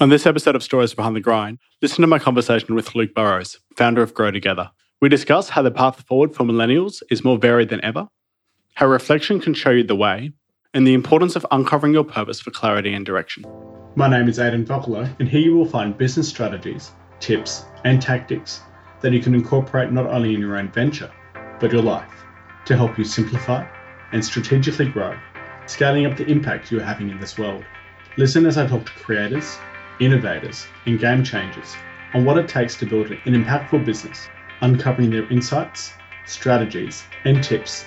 On this episode of Stories Behind the Grind, listen to my conversation with Luke Burrows, founder of Grow Together. We discuss how the path forward for millennials is more varied than ever, how reflection can show you the way, and the importance of uncovering your purpose for clarity and direction. My name is Aidan Vocalo, and here you will find business strategies, tips, and tactics that you can incorporate not only in your own venture, but your life to help you simplify and strategically grow, scaling up the impact you are having in this world. Listen as I talk to creators, innovators, and game changers on what it takes to build an impactful business, uncovering their insights, strategies, and tips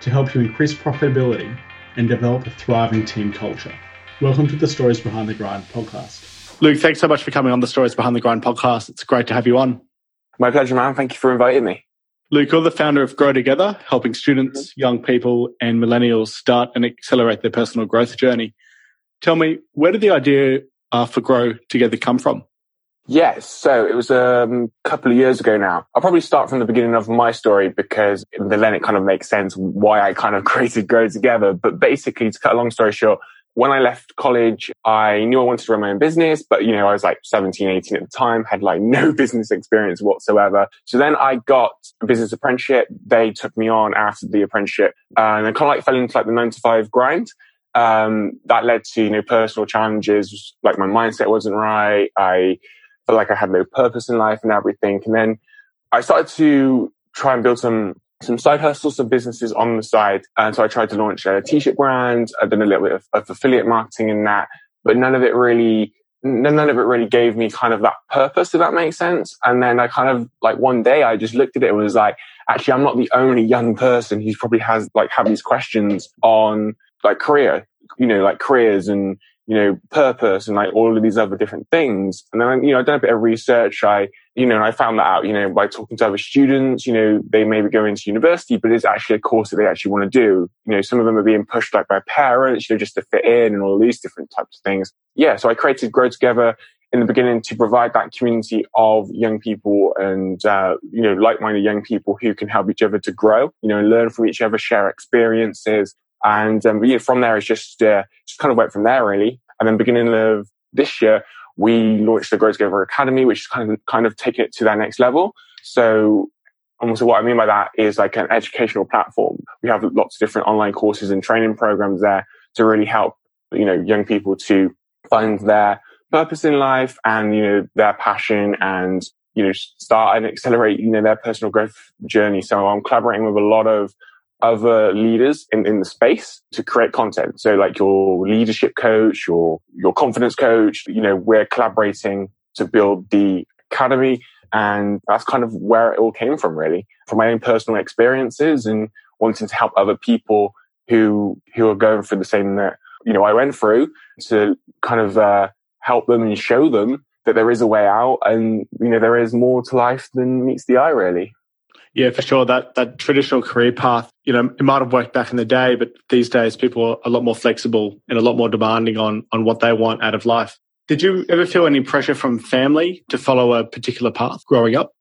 to help you increase profitability and develop a thriving team culture. Welcome to the Stories Behind the Grind podcast. Luke, thanks so much for coming on the Stories Behind the Grind podcast. It's great to have you on. My pleasure, man. Thank you for inviting me. Luke, you're the founder of Grow Together, helping students, young people, and millennials start and accelerate their personal growth journey. Tell me, where did the idea uh, for Grow Together come from? Yes, so it was um, a couple of years ago now. I'll probably start from the beginning of my story because then it kind of makes sense why I kind of created Grow Together. But basically, to cut a long story short, when I left college, I knew I wanted to run my own business, but you know, I was like 17, 18 at the time, had like no business experience whatsoever. So then I got a business apprenticeship. They took me on after the apprenticeship and I kind of like fell into like the nine to five grind um, that led to you know personal challenges like my mindset wasn't right i felt like i had no purpose in life and everything. And then i started to try and build some some side hustles some businesses on the side. And so i tried to launch a t-shirt brand. I've done a little bit of, of affiliate marketing in that but none of it really none of it really gave me kind of that purpose if that makes sense. And then i kind of like one day i just looked at it and was like actually i'm not the only young person who probably has like have these questions on like career, you know, like careers and, you know, purpose and like all of these other different things. And then, you know, I done a bit of research. I, you know, I found that out, you know, by talking to other students, you know, they may be going to university, but it's actually a course that they actually want to do. You know, some of them are being pushed like by parents, you know, just to fit in and all these different types of things. Yeah. So I created Grow Together in the beginning to provide that community of young people and uh, you know like-minded young people who can help each other to grow you know learn from each other share experiences and um, yeah, from there, it's just uh, just kind of went from there really. And then beginning of this year, we launched the Grow Together Academy, which is kind of kind of taking it to that next level. So almost what I mean by that is like an educational platform. We have lots of different online courses and training programs there to really help you know young people to find their purpose in life and you know their passion and you know start and accelerate you know their personal growth journey. So I'm collaborating with a lot of other leaders in, in the space to create content. So like your leadership coach, your, your confidence coach, you know, we're collaborating to build the academy. And that's kind of where it all came from, really, from my own personal experiences and wanting to help other people who, who are going through the same that, you know, I went through to kind of, uh, help them and show them that there is a way out and, you know, there is more to life than meets the eye, really. Yeah, for sure. That that traditional career path, you know, it might have worked back in the day, but these days people are a lot more flexible and a lot more demanding on on what they want out of life. Did you ever feel any pressure from family to follow a particular path growing up?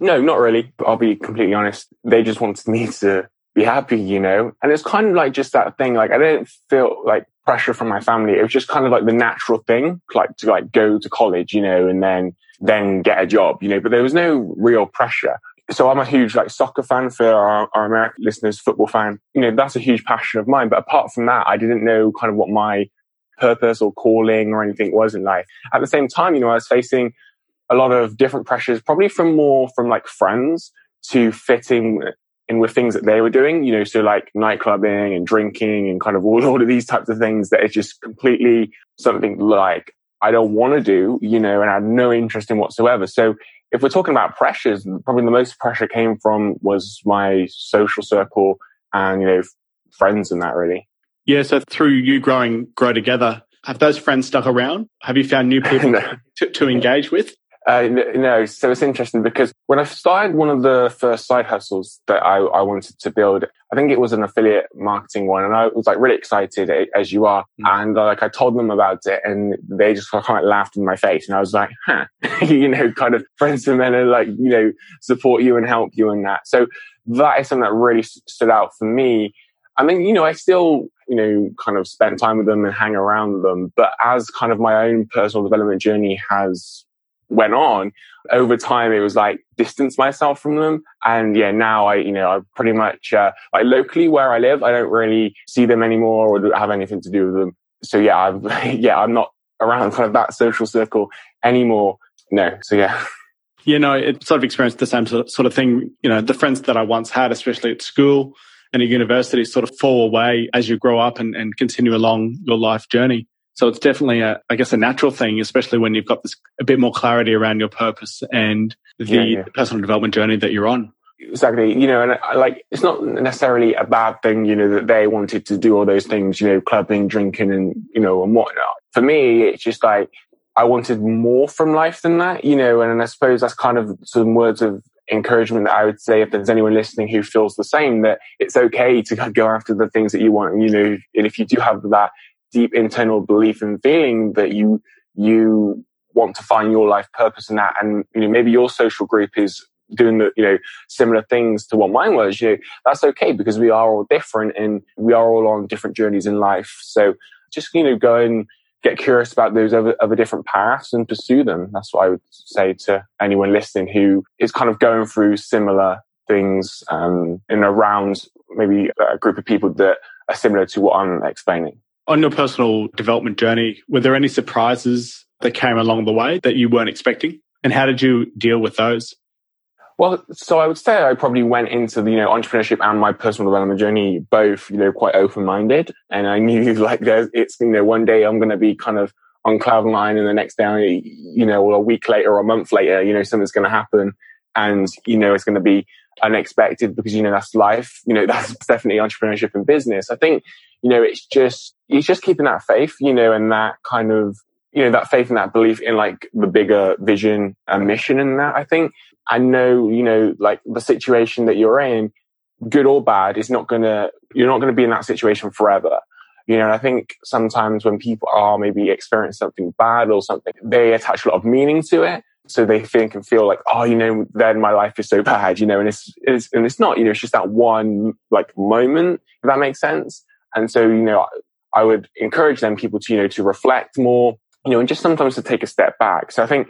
No, not really. I'll be completely honest. They just wanted me to be happy, you know? And it's kind of like just that thing. Like I didn't feel like pressure from my family. It was just kind of like the natural thing, like to like go to college, you know, and then, then get a job, you know, but there was no real pressure so I'm a huge like soccer fan for our, our, American listeners, football fan. You know, that's a huge passion of mine. But apart from that, I didn't know kind of what my purpose or calling or anything was in life. At the same time, you know, I was facing a lot of different pressures, probably from more from like friends to fitting in with things that they were doing, you know, so like nightclubbing and drinking and kind of all, all of these types of things that is just completely something like I don't want to do, you know, and I had no interest in whatsoever. So if we're talking about pressures, probably the most pressure came from was my social circle and, you know, friends and that really. Yeah. So through you growing, grow together, have those friends stuck around? Have you found new people no. to, to engage with? Uh, no, so it's interesting because when I started one of the first side hustles that I, I, wanted to build, I think it was an affiliate marketing one, and I was like really excited as you are, mm. and like I told them about it, and they just kind of laughed in my face, and I was like, huh, you know, kind of friends and men and like you know support you and help you in that. So that is something that really stood out for me. I mean, you know, I still, you know, kind of spend time with them and hang around them. But as kind of my own personal development journey has went on, over time it was like distance myself from them. And yeah, now I, you know, I pretty much, uh, like locally where I live, I don't really see them anymore or have anything to do with them. So yeah, I'm, yeah, I'm not around kind of that social circle anymore. No. So yeah. You know, it sort of experienced the same sort of thing. You know, the friends that I once had, especially at school and at university, sort of fall away as you grow up and, and continue along your life journey. So it's definitely a, I guess, a natural thing, especially when you've got this a bit more clarity around your purpose and the yeah, yeah. personal development journey that you're on. Exactly. You know, and I, like, it's not necessarily a bad thing, you know, that they wanted to do all those things, you know, clubbing, drinking and, you know, and whatnot. For me, it's just like, I wanted more from life than that, you know, and I suppose that's kind of some words of encouragement that I would say if there's anyone listening who feels the same, that it's okay to go after the things that you want. And, you know, and if you do have that deep internal belief and feeling that you, you want to find your life purpose in that. And, you know, maybe your social group is doing the, you know, similar things to what mine was, you know, that's okay because we are all different and we are all on different journeys in life. So just, you know, go and get curious about those other, other different paths and pursue them. That's what I would say to anyone listening who is kind of going through similar things um, in around maybe a group of people that are similar to what I'm explaining. On your personal development journey, were there any surprises that came along the way that you weren't expecting? And how did you deal with those? Well, so I would say I probably went into the, you know, entrepreneurship and my personal development journey both, you know, quite open minded. And I knew like there's, it's, you know, one day I'm going to be kind of on cloud nine and the next day, you know, or a week later or a month later, you know, something's going to happen and, you know, it's going to be unexpected because, you know, that's life. You know, that's definitely entrepreneurship and business. I think, you know, it's just, it's just keeping that faith, you know, and that kind of, you know, that faith and that belief in like the bigger vision and mission and that. I think I know, you know, like the situation that you're in, good or bad, is not gonna, you're not gonna be in that situation forever. You know, and I think sometimes when people are maybe experiencing something bad or something, they attach a lot of meaning to it. So they think and feel like, oh, you know, then my life is so bad, you know, and it's, it's, and it's not, you know, it's just that one like moment, if that makes sense. And so, you know, I would encourage them people to, you know, to reflect more, you know, and just sometimes to take a step back. So I think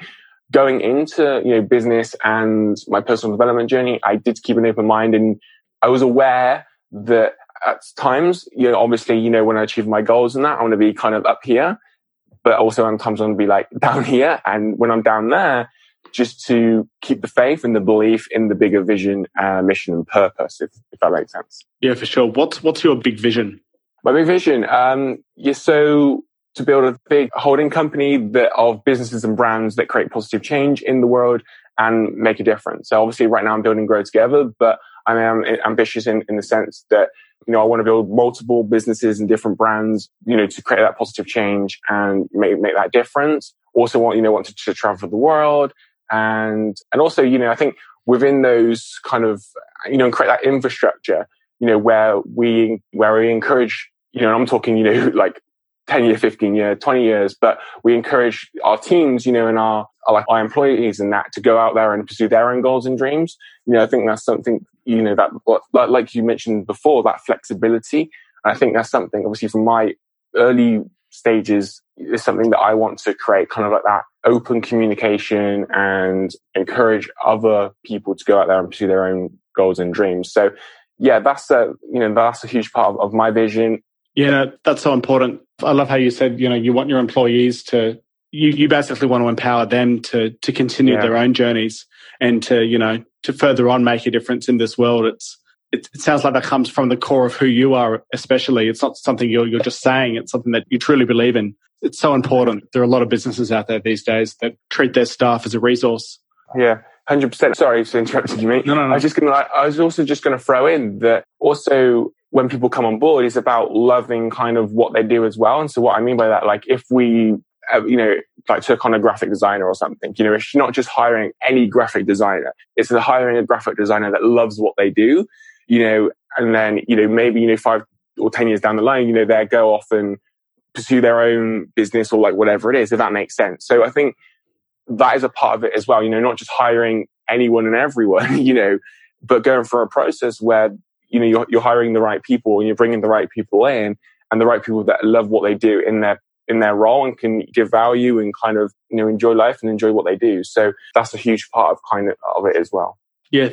going into, you know, business and my personal development journey, I did keep an open mind and I was aware that at times, you know, obviously, you know, when I achieve my goals and that, I want to be kind of up here, but also sometimes I want to be like down here. And when I'm down there, just to keep the faith and the belief in the bigger vision, uh, mission and purpose, if, if that makes sense. Yeah, for sure. What's, what's your big vision? My big vision, um, yeah, so to build a big holding company that of businesses and brands that create positive change in the world and make a difference. So obviously right now I'm building Grow Together, but I am ambitious in, in the sense that, you know, I want to build multiple businesses and different brands, you know, to create that positive change and make, make that difference. Also want, you know, want to, to travel the world. And, and also, you know, I think within those kind of, you know, and create that infrastructure, you know, where we, where we encourage, you know, I'm talking, you know, like 10 year, 15 year, 20 years, but we encourage our teams, you know, and our, our, our employees and that to go out there and pursue their own goals and dreams. You know, I think that's something, you know, that, like you mentioned before, that flexibility. I think that's something, obviously, from my early stages, is something that I want to create kind of like that open communication and encourage other people to go out there and pursue their own goals and dreams. So, yeah, that's a, you know, that's a huge part of, of my vision. Yeah, that's so important. I love how you said, you know, you want your employees to, you, you basically want to empower them to, to continue yeah. their own journeys and to, you know, to further on make a difference in this world. It's, it, it sounds like that comes from the core of who you are, especially. It's not something you're, you're just saying. It's something that you truly believe in. It's so important. There are a lot of businesses out there these days that treat their staff as a resource. Yeah. Hundred percent. Sorry for interrupting you, mate. No, no, no. I was just gonna. I was also just gonna throw in that. Also, when people come on board is about loving kind of what they do as well. And so what I mean by that, like if we, uh, you know, like took on a graphic designer or something, you know, it's not just hiring any graphic designer. It's the hiring a graphic designer that loves what they do, you know, and then, you know, maybe, you know, five or 10 years down the line, you know, they go off and pursue their own business or like whatever it is, if that makes sense. So I think that is a part of it as well, you know, not just hiring anyone and everyone, you know, but going through a process where you know, you're, you're hiring the right people and you're bringing the right people in and the right people that love what they do in their in their role and can give value and kind of you know enjoy life and enjoy what they do. So that's a huge part of kind of, of it as well. Yeah,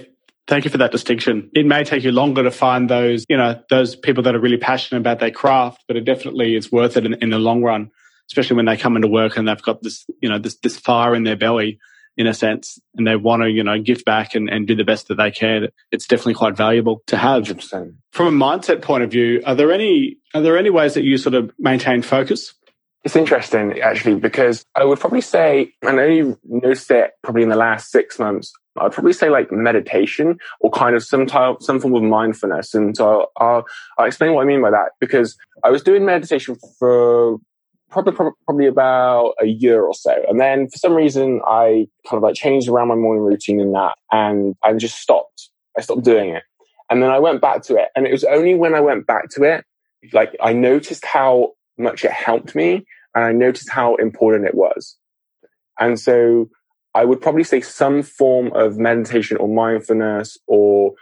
Thank you for that distinction. It may take you longer to find those, you know, those people that are really passionate about their craft, but it definitely is worth it in, in the long run, especially when they come into work and they've got this, you know, this this fire in their belly in a sense, and they want to, you know, give back and, and do the best that they can. It's definitely quite valuable to have. 100%. From a mindset point of view, are there any are there any ways that you sort of maintain focus? It's interesting actually because I would probably say, and I only noticed it probably in the last six months. I'd probably say like meditation or kind of some type, some form of mindfulness. And so I'll, I'll explain what I mean by that because I was doing meditation for probably, probably about a year or so. And then for some reason, I kind of like changed around my morning routine in that and I just stopped. I stopped doing it. And then I went back to it. And it was only when I went back to it, like I noticed how much it helped me and I noticed how important it was. And so I would probably say some form of meditation or mindfulness or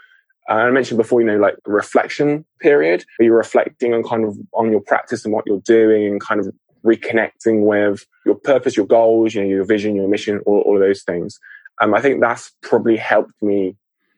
uh, I mentioned before, you know, like reflection period where you're reflecting on kind of on your practice and what you're doing and kind of reconnecting with your purpose, your goals, you know, your vision, your mission, all, all of those things. Um, I think that's probably helped me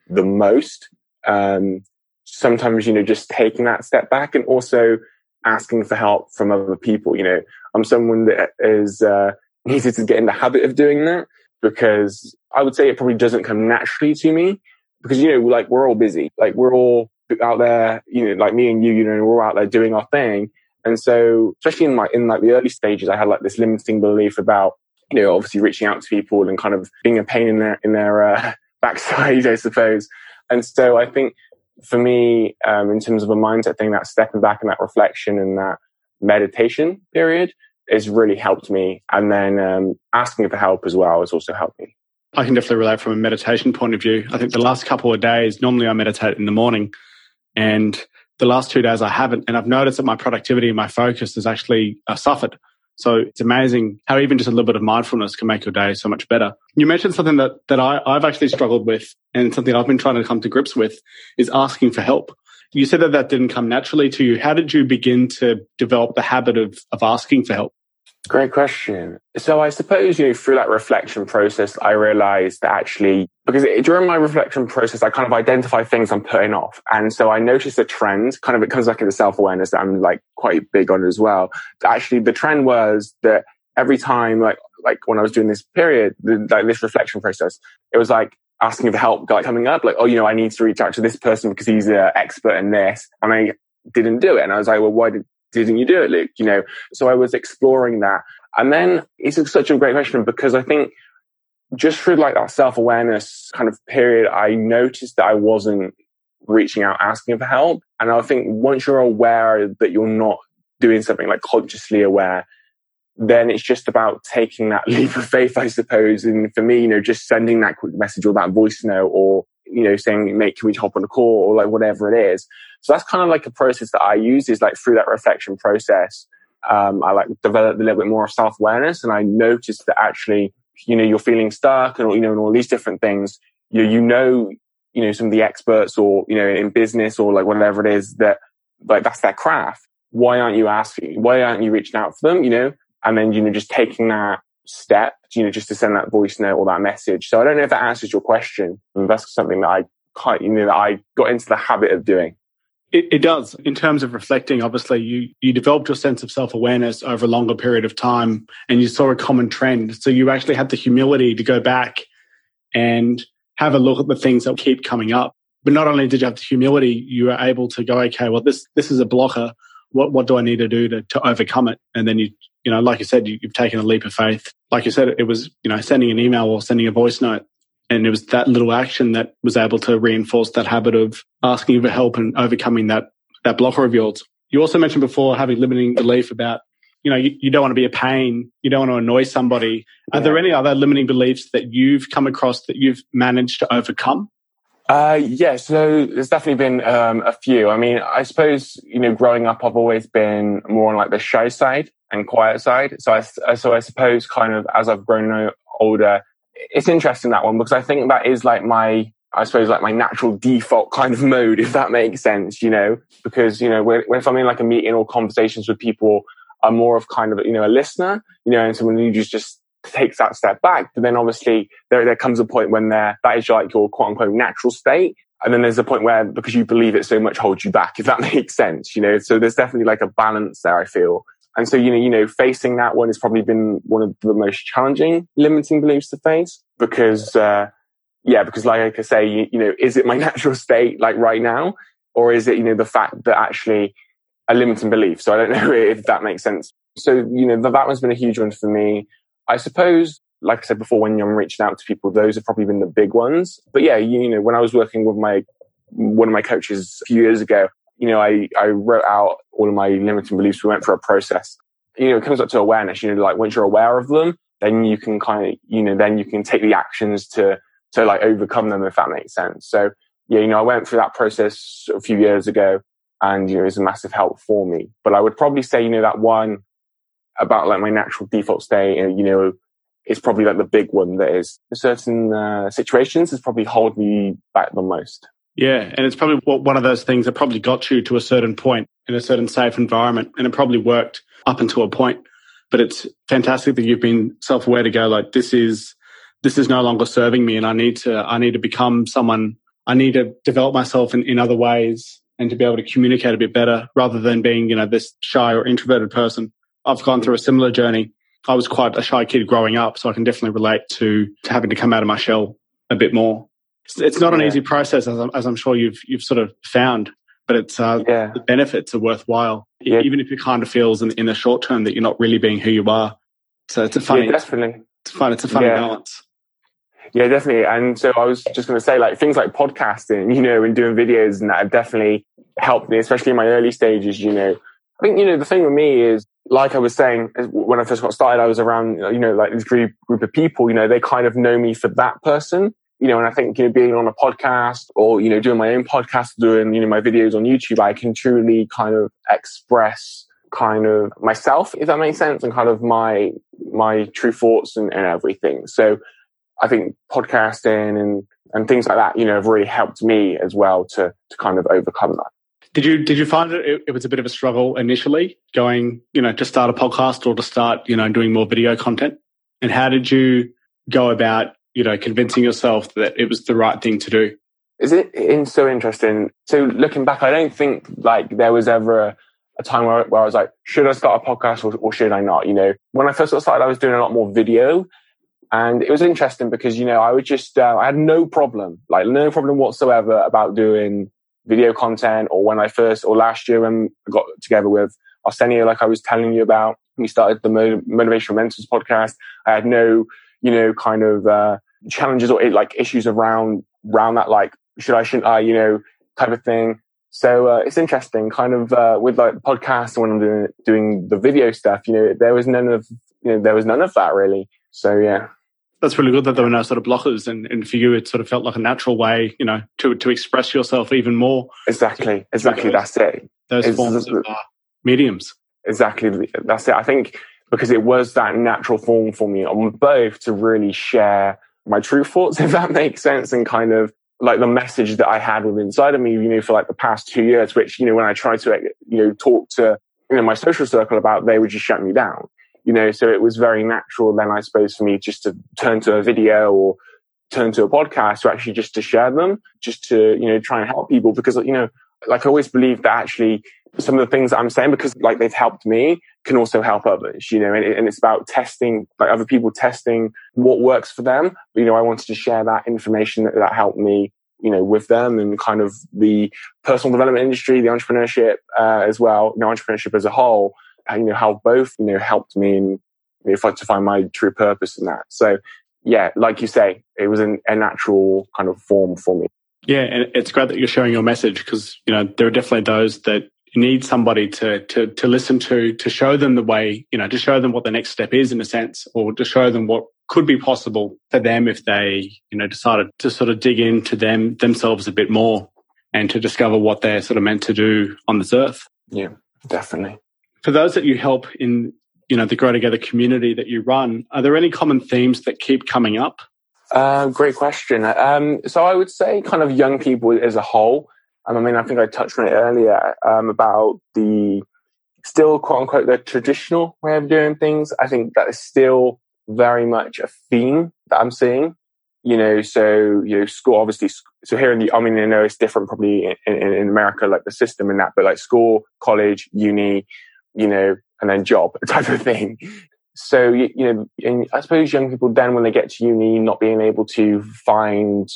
the most. Um, sometimes, you know, just taking that step back and also asking for help from other people. You know, I'm someone that is uh, needed to get in the habit of doing that because I would say it probably doesn't come naturally to me because, you know, like we're all busy, like we're all out there, you know, like me and you, you know, we're all out there doing our thing. And so, especially in my, in like the early stages, I had like this limiting belief about, you know, obviously reaching out to people and kind of being a pain in their, in their, uh, backside, I suppose. And so I think for me, um, in terms of a mindset thing, that stepping back and that reflection and that meditation period has really helped me. And then um, asking for help as well has also helped me. I can definitely relate from a meditation point of view. I think the last couple of days, normally I meditate in the morning, and the last two days I haven't. And I've noticed that my productivity and my focus has actually uh, suffered. So it's amazing how even just a little bit of mindfulness can make your day so much better. You mentioned something that, that I, I've actually struggled with and something I've been trying to come to grips with is asking for help. You said that that didn't come naturally to you. How did you begin to develop the habit of, of asking for help? Great question. So I suppose, you know, through that reflection process, I realized that actually, because during my reflection process, I kind of identify things I'm putting off. And so I noticed a trend, kind of, it comes back into self-awareness that I'm like quite big on as well. Actually, the trend was that every time, like, like when I was doing this period, the, like this reflection process, it was like asking for help, like coming up, like, oh, you know, I need to reach out to this person because he's an expert in this. And I didn't do it. And I was like, well, why did, didn't you do it, Luke? You know, so I was exploring that. And then it's such a great question because I think just through like that self awareness kind of period, I noticed that I wasn't reaching out asking for help. And I think once you're aware that you're not doing something like consciously aware, then it's just about taking that leap of faith, I suppose. And for me, you know, just sending that quick message or that voice note or, you know, saying, mate, can we hop on a call or like whatever it is. So that's kind of like a process that I use is like through that reflection process. Um, I like developed a little bit more of self awareness and I noticed that actually, you know, you're feeling stuck and, you know, and all these different things. You, you know, you know, some of the experts or, you know, in business or like whatever it is that like that's their craft. Why aren't you asking? Why aren't you reaching out for them? You know, and then, you know, just taking that step, you know, just to send that voice note or that message. So I don't know if that answers your question. That's something that I quite, you know, that I got into the habit of doing. It, it, does. In terms of reflecting, obviously, you, you developed your sense of self awareness over a longer period of time and you saw a common trend. So you actually had the humility to go back and have a look at the things that keep coming up. But not only did you have the humility, you were able to go, okay, well, this, this is a blocker. What, what do I need to do to, to overcome it? And then you, you know, like you said, you, you've taken a leap of faith. Like you said, it was, you know, sending an email or sending a voice note and it was that little action that was able to reinforce that habit of asking for help and overcoming that, that blocker of yours. You also mentioned before having limiting belief about, you know, you, you don't want to be a pain. You don't want to annoy somebody. Are yeah. there any other limiting beliefs that you've come across that you've managed to overcome? Uh, yeah, so there's definitely been um, a few. I mean, I suppose you know, growing up, I've always been more on like the shy side and quiet side. So I, so I suppose, kind of as I've grown older, it's interesting that one because I think that is like my I suppose like my natural default kind of mode, if that makes sense, you know, because, you know, when, when if I'm in like a meeting or conversations with people, I'm more of kind of, you know, a listener, you know, and so when you just, just takes that step back, but then obviously there, there comes a point when there, that is like your quote unquote natural state. And then there's a point where because you believe it so much holds you back, if that makes sense, you know, so there's definitely like a balance there, I feel. And so, you know, you know, facing that one has probably been one of the most challenging limiting beliefs to face because, uh, yeah, because like I say, you, you, know, is it my natural state like right now? Or is it, you know, the fact that actually a limiting belief? So I don't know if that makes sense. So, you know, that, that one's been a huge one for me. I suppose, like I said before, when I'm reaching out to people, those have probably been the big ones. But yeah, you, know, when I was working with my, one of my coaches a few years ago, you know, I, I wrote out all of my limiting beliefs. We went through a process. You know, it comes up to awareness. You know, like once you're aware of them, then you can kind of, you know, then you can take the actions to, to like overcome them, if that makes sense. So, yeah, you know, I went through that process a few years ago and, you know, it was a massive help for me. But I would probably say, you know, that one about like my natural default state, and you know, it's probably like the big one that is certain uh, situations has probably hold me back the most. Yeah, and it's probably one of those things that probably got you to a certain point in a certain safe environment, and it probably worked up until a point. But it's fantastic that you've been self-aware to go like this is this is no longer serving me, and I need to I need to become someone. I need to develop myself in, in other ways and to be able to communicate a bit better rather than being you know this shy or introverted person. I've gone through a similar journey. I was quite a shy kid growing up, so I can definitely relate to, to having to come out of my shell a bit more it's not an easy process, as I'm, as I'm, sure you've you've sort of found, but it's uh, yeah. the benefits are worthwhile, yeah. even if it kind of feels in, in the short term that you're not really being who you are. So it's a funny, yeah, definitely. It's fun. It's a funny balance. Yeah, definitely. And so I was just going to say, like things like podcasting, you know, and doing videos, and that have definitely helped me, especially in my early stages. You know, I think you know the thing with me is like I was saying when I first got started, I was around you know like this group group of people. You know, they kind of know me for that person you know, and I think, you know, being on a podcast or, you know, doing my own podcast, doing, you know, my videos on YouTube, I can truly kind of express kind of myself, if that makes sense, and kind of my, my true thoughts and, and everything. So I think podcasting and, and things like that, you know, have really helped me as well to, to kind of overcome that. Did you did you find it, it was a bit of a struggle initially going you know to start a podcast or to start you know doing more video content? And how did you go about you know, convincing yourself that it was the right thing to do. Is it in so interesting? So looking back, I don't think like there was ever a, a time where, where I was like, should I start a podcast or, or should I not? You know, when I first started, I was doing a lot more video and it was interesting because, you know, I would just, uh, I had no problem, like no problem whatsoever about doing video content or when I first, or last year when I got together with Arsenio, like I was telling you about, we started the Motivational Mentors podcast. I had no you know, kind of uh, challenges or like issues around around that, like should I, shouldn't I, you know, type of thing. So uh, it's interesting, kind of uh, with like the podcast when I'm doing doing the video stuff. You know, there was none of you know there was none of that really. So yeah, that's really good that there were no sort of blockers, and, and for you, it sort of felt like a natural way, you know, to to express yourself even more. Exactly, exactly. That's it. Those it's, forms of uh, mediums. Exactly, that's it. I think because it was that natural form for me on both to really share my true thoughts, if that makes sense, and kind of like the message that I had within inside of me, you know, for like the past two years, which, you know, when I tried to, you know, talk to, you know, my social circle about, they would just shut me down, you know, so it was very natural then, I suppose, for me just to turn to a video or turn to a podcast or actually just to share them, just to, you know, try and help people because, you know, like I always believe that actually some of the things that I'm saying because like they've helped me can also help others, you know, and, and, it's about testing, like other people testing what works for them. You know, I wanted to share that information that, that helped me, you know, with them and kind of the personal development industry, the entrepreneurship, uh, as well, you know, entrepreneurship as a whole, and, you know, how both, you know, helped me in, you know, to find my true purpose in that. So yeah, like you say, it was an, a natural kind of form for me. Yeah, and it's great that you're sharing your message because you know there are definitely those that need somebody to to to listen to to show them the way you know to show them what the next step is in a sense or to show them what could be possible for them if they you know decided to sort of dig into them themselves a bit more and to discover what they're sort of meant to do on this earth yeah definitely for those that you help in you know the grow together community that you run are there any common themes that keep coming up Uh, great question. Um, so I would say kind of young people as a whole. Um, I mean, I think I touched on it earlier um, about the still quote unquote the traditional way of doing things. I think that is still very much a theme that I'm seeing. You know, so you know, school obviously. So here in the, I mean, I know it's different probably in, in, in America, like the system and that, but like school, college, uni, you know, and then job type of thing. So you, you know, I suppose young people then, when they get to uni, not being able to find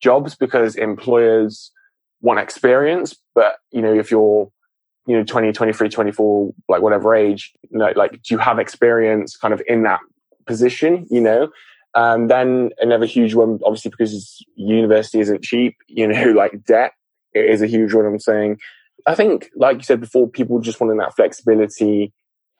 jobs because employers want experience, but you know, if you're you know 20 23 24 like whatever age you know, like do you have experience kind of in that position you know um, then another huge one obviously because university isn't cheap you know like debt it is a huge one i'm saying i think like you said before people just wanting that flexibility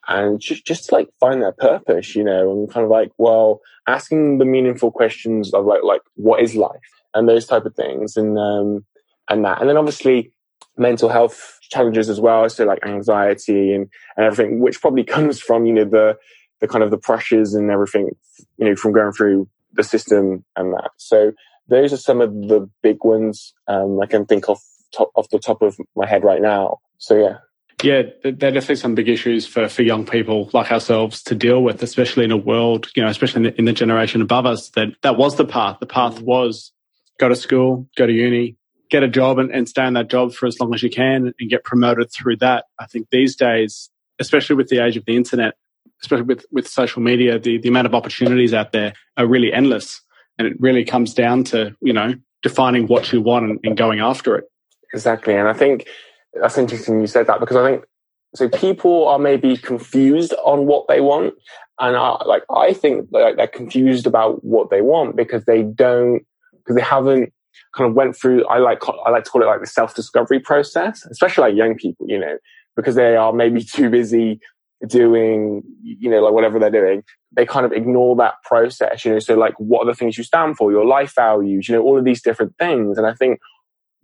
and just, just like find their purpose you know and kind of like well asking the meaningful questions of like like what is life and those type of things and um and that and then obviously mental health challenges as well, so like anxiety and, and everything, which probably comes from, you know, the, the kind of the pressures and everything, you know, from going through the system and that. So those are some of the big ones um, I can think of top, off the top of my head right now. So yeah. Yeah, there are definitely some big issues for, for young people like ourselves to deal with, especially in a world, you know, especially in the, in the generation above us, that that was the path. The path was go to school, go to uni, get a job and, and stay in that job for as long as you can and get promoted through that. I think these days, especially with the age of the internet, especially with, with social media, the, the amount of opportunities out there are really endless. And it really comes down to, you know, defining what you want and, and going after it. Exactly. And I think that's interesting you said that because I think so people are maybe confused on what they want. And I, like, I think like they're confused about what they want because they don't, because they haven't kind of went through, I like, I like to call it like the self discovery process, especially like young people, you know, because they are maybe too busy doing, you know, like whatever they're doing. They kind of ignore that process, you know. So like, what are the things you stand for? Your life values, you know, all of these different things. And I think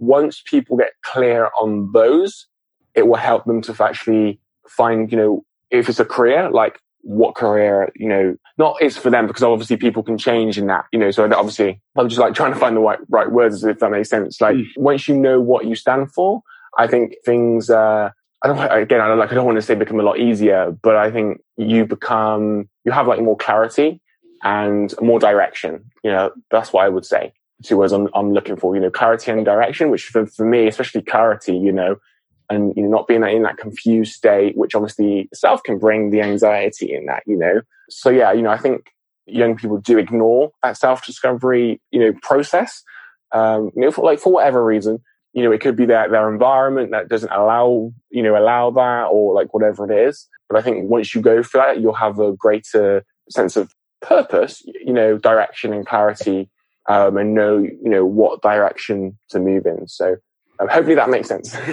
once people get clear on those, it will help them to actually find, you know, if it's a career, like what career, you know, not is for them because obviously people can change in that, you know, so obviously I'm just like trying to find the right, right words if that makes sense. Like mm. once you know what you stand for, I think things, uh, I don't, again, I don't like, I don't want to say become a lot easier, but I think you become, you have like more clarity and more direction. You know, that's what I would say. Two words I'm, I'm looking for, you know, clarity and direction, which for, for me, especially clarity, you know, and you know, not being in that confused state, which obviously itself can bring the anxiety in that, you know. So yeah, you know, I think young people do ignore that self discovery, you know, process. Um, you know, for like for whatever reason, you know, it could be their their environment that doesn't allow, you know, allow that or like whatever it is. But I think once you go for that, you'll have a greater sense of purpose, you know, direction and clarity, um, and know, you know, what direction to move in. So um, hopefully that makes sense.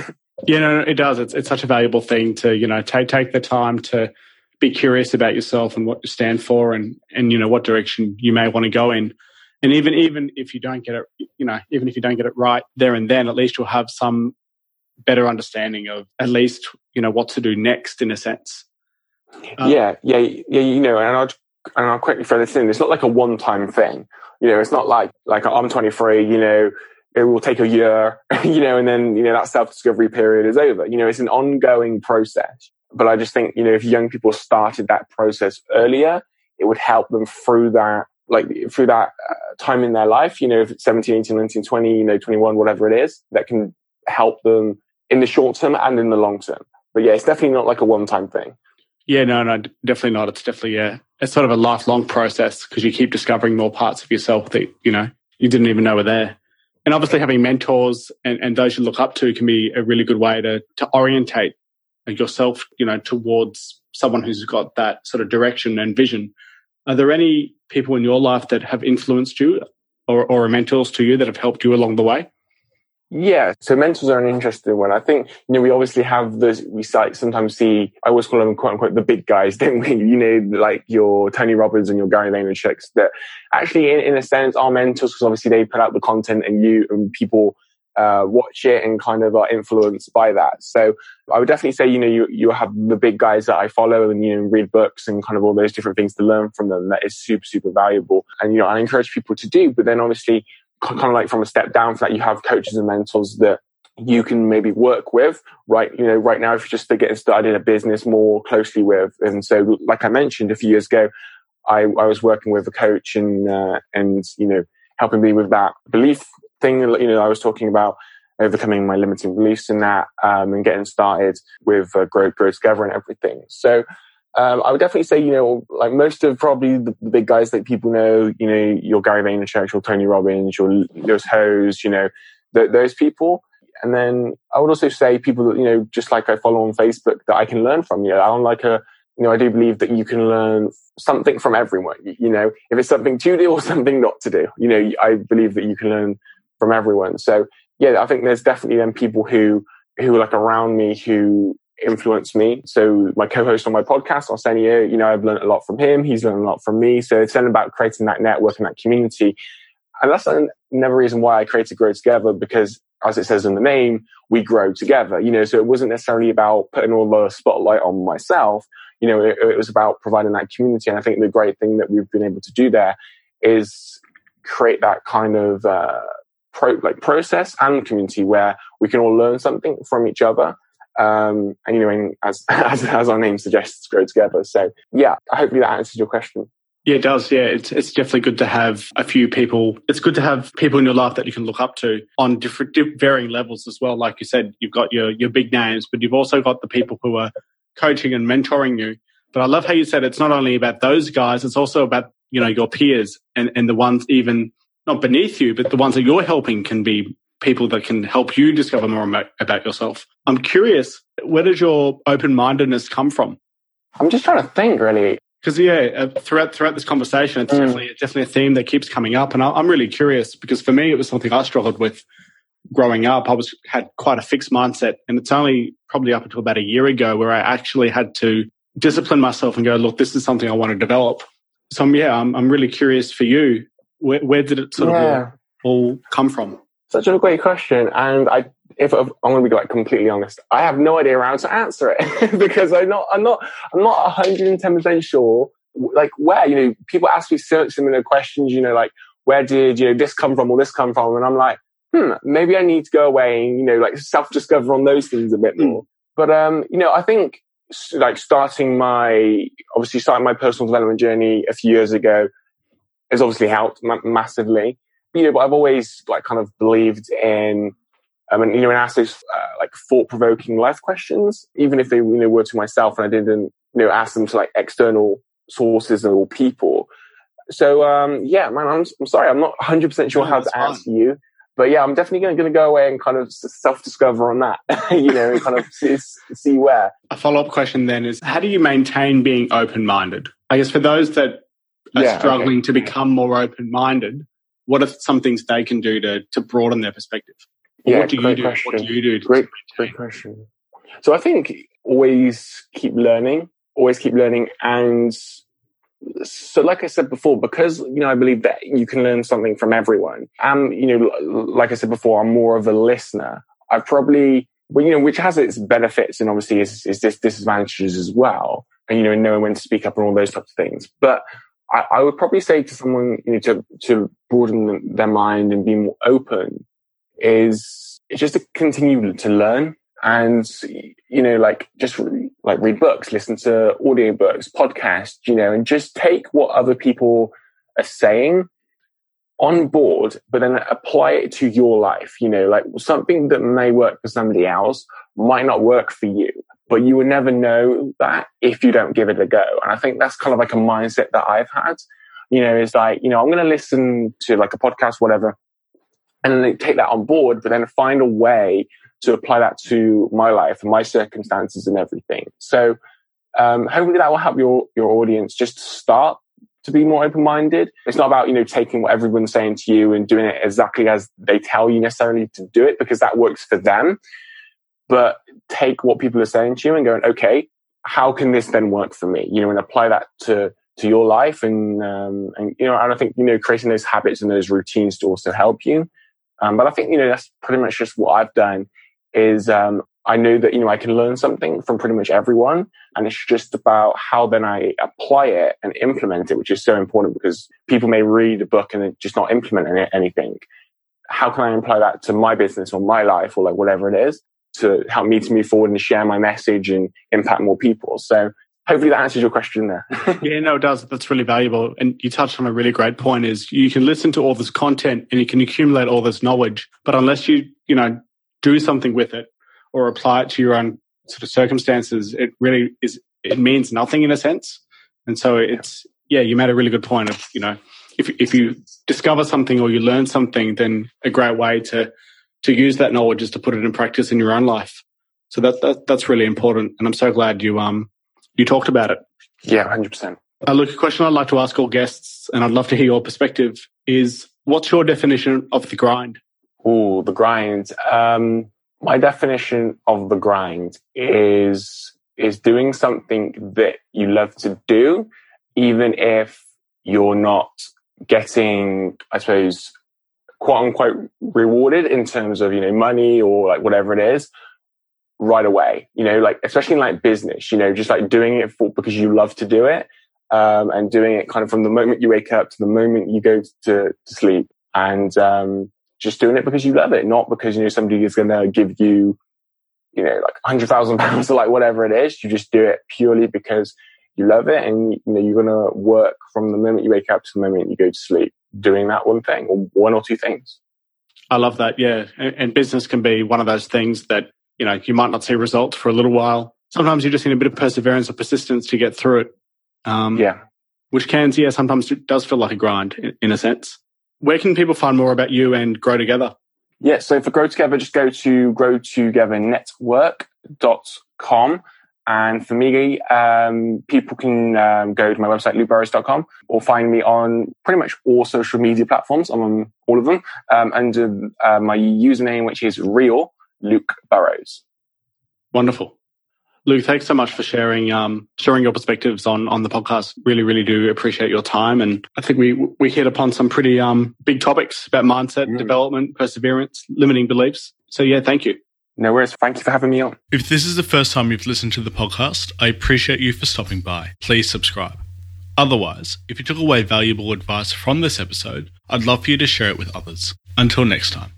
Yeah, no, it does. It's it's such a valuable thing to you know take take the time to be curious about yourself and what you stand for, and and you know what direction you may want to go in. And even even if you don't get it, you know, even if you don't get it right there and then, at least you'll have some better understanding of at least you know what to do next in a sense. Um, yeah, yeah, yeah. You know, and I'll and I'll quickly throw this in. It's not like a one time thing. You know, it's not like like I'm 23. You know, it will take a year, you know, and then, you know, that self discovery period is over. You know, it's an ongoing process. But I just think, you know, if young people started that process earlier, it would help them through that, like through that uh, time in their life, you know, if it's 17, 18, 19, 20, you know, 21, whatever it is, that can help them in the short term and in the long term. But yeah, it's definitely not like a one time thing. Yeah, no, no, definitely not. It's definitely a, it's sort of a lifelong process because you keep discovering more parts of yourself that, you know, you didn't even know were there and obviously having mentors and, and those you look up to can be a really good way to to orientate yourself, you know, towards someone who's got that sort of direction and vision. Are there any people in your life that have influenced you or, or mentors to you that have helped you along the way? Yeah, so mentors are an interesting one. I think, you know, we obviously have this, we sometimes see, I always call them quote unquote the big guys, don't we? You know, like your Tony Robbins and your Gary Vaynerchuk's that actually in, in a sense are mentors because obviously they put out the content and you and people uh, watch it and kind of are influenced by that. So I would definitely say, you know, you, you have the big guys that I follow and, you know, read books and kind of all those different things to learn from them. That is super, super valuable. And, you know, I encourage people to do, but then obviously kind of like from a step down for that, you have coaches and mentors that you can maybe work with right you know right now if you're just getting started in a business more closely with and so like i mentioned a few years ago i, I was working with a coach and uh, and you know helping me with that belief thing. You know, I was talking about overcoming my limiting beliefs in that um, and getting started with uh, grow, grow together and everything. So um, I would definitely say, you know, like most of probably the, the big guys that people know, you know, your Gary Vaynerchuk, your Tony Robbins, your Lewis Howes, you know, th- those people. And then I would also say people that, you know, just like I follow on Facebook that I can learn from. You know, I'm like a, you know, I do believe that you can learn something from everyone. You know, if it's something to do or something not to do, you know, I believe that you can learn from everyone. So yeah, I think there's definitely then people who who are like around me who influence me. So my co-host on my podcast, Arsenio, you know, I've learned a lot from him. He's learned a lot from me. So it's then about creating that network and that community. And that's another reason why I created Grow Together because as it says in the name, we grow together. You know, so it wasn't necessarily about putting all the spotlight on myself. You know, it, it was about providing that community. And I think the great thing that we've been able to do there is create that kind of uh, pro, like process and community where we can all learn something from each other. Um, and you know, as, as, as our name suggests, grow together. So yeah, hopefully that answers your question. Yeah, it does. Yeah, it's it's definitely good to have a few people. It's good to have people in your life that you can look up to on different, varying levels as well. Like you said, you've got your your big names, but you've also got the people who are coaching and mentoring you. But I love how you said it's not only about those guys; it's also about you know your peers and and the ones even not beneath you, but the ones that you're helping can be people that can help you discover more about yourself. I'm curious, where does your open mindedness come from? I'm just trying to think, really. Because yeah, uh, throughout throughout this conversation, it's mm. definitely definitely a theme that keeps coming up, and I, am really curious because for me, it was something I struggled with growing up. I was had quite a fixed mindset, and it's only probably up until about a year ago where I actually had to discipline myself and go, look, this is something I want to develop. So yeah, I'm I'm really curious for you where, where did it sort yeah. of all, all, come from? Such a great question, and I, if I'm going to be like completely honest, I have no idea how to answer it because I'm not, I'm not, I'm not 110 percent sure. Like where you know, people ask me similar questions. You know, like where did you know this come from or this come from, and I'm like, hmm, maybe I need to go away and you know, like self discover on those things a bit hmm. more. Mm. But um, you know, I think like starting my obviously starting my personal development journey a few years ago has obviously helped massively. You know, but I've always like kind of believed in, I mean, you know, and asked those uh, like thought provoking life questions, even if they, you know, were to myself and I didn't, you know, ask them to like external sources or people. So, um, yeah, man, I'm, I'm sorry. I'm not 100% sure no, how to fine. answer you. But yeah, I'm definitely going to go away and kind of self discover on that, you know, and kind of see, see where. A follow up question then is how do you maintain being open minded? I guess for those that are yeah, struggling okay. to become more open minded, what are some things they can do to, to broaden their perspective? yeah, what do you do? Question. What do you do? Great, great question. So I think always keep learning, always keep learning. And so, like I said before, because, you know, I believe that you can learn something from everyone. And, you know, like I said before, I'm more of a listener. I've probably, well, you know, which has its benefits and obviously is, is this disadvantages as well. And, you know, knowing when to speak up and all those types of things. But I, I, would probably say to someone, you know, to, to broaden their mind and be more open is just to continue to learn and, you know, like just like read books, listen to audio books, podcasts, you know, and just take what other people are saying on board, but then apply it to your life. You know, like something that may work for somebody else might not work for you but you would never know that if you don't give it a go. And I think that's kind of like a mindset that I've had. You know, is like, you know, I'm going to listen to like a podcast, whatever, and then take that on board, but then find a way to apply that to my life and my circumstances and everything. So, um, hopefully that will help your, your audience just start to be more open-minded. It's not about, you know, taking what everyone's saying to you and doing it exactly as they tell you necessarily to do it because that works for them but take what people are saying to you and going, okay, how can this then work for me? You know, and apply that to to your life and um, and you know, and I think you know, creating those habits and those routines to also help you. Um, but I think, you know, that's pretty much just what I've done is, um, I know that, you know, I can learn something from pretty much everyone. And it's just about how then I apply it and implement it, which is so important because people may read a book and just not implement anything. How can I apply that to my business or my life or like whatever it is to help me to move forward and share my message and impact more people? So hopefully that answers your question there. yeah, no, it does. That's really valuable. And you touched on a really great point is you can listen to all this content and you can accumulate all this knowledge, but unless you, you know, do something with it, or apply it to your own sort of circumstances, it really is, it means nothing in a sense. And so it's, yeah, you made a really good point of, you know, if, if you discover something or you learn something, then a great way to, to use that knowledge is to put it in practice in your own life. So that, that that's really important. And I'm so glad you, um, you talked about it. Yeah, 100%. Uh, look, a question I'd like to ask all guests, and I'd love to hear your perspective, is what's your definition of the grind? Oh, the grind. Um, my definition of the grind is is doing something that you love to do, even if you're not getting, I suppose, quote unquote rewarded in terms of, you know, money or like whatever it is right away, you know, like, especially in like business, you know, just like doing it for, because you love to do it. Um, and doing it kind of from the moment you wake up to the moment you go to, to sleep. And, um, just doing it because you love it, not because, you know, somebody is going to give you, you know, like hundred thousand pounds or like whatever it is. You just do it purely because you love it. And, you know, you're going to work from the moment you wake up to the moment you go to sleep doing that one thing or one or two things. I love that. Yeah. And business can be one of those things that, you know, you might not see results for a little while. Sometimes you just need a bit of perseverance or persistence to get through it. Um, yeah. Which can, yeah, sometimes it does feel like a grind in, a sense. Where can people find more about you and Grow Together? Yeah, so for Grow Together, just go to growtogethernetwork.com. And for me, um, people can um, go to my website, lukeburrows.com, or find me on pretty much all social media platforms. I'm on all of them um, under uh, my username, which is real Luke Burrows. Wonderful. Luke, thanks so much for sharing um, sharing your perspectives on on the podcast. Really, really do appreciate your time, and I think we we hit upon some pretty um, big topics about mindset, mm. development, perseverance, limiting beliefs. So yeah, thank you. No worries. Thank you for having me on. If this is the first time you've listened to the podcast, I appreciate you for stopping by. Please subscribe. Otherwise, if you took away valuable advice from this episode, I'd love for you to share it with others. Until next time.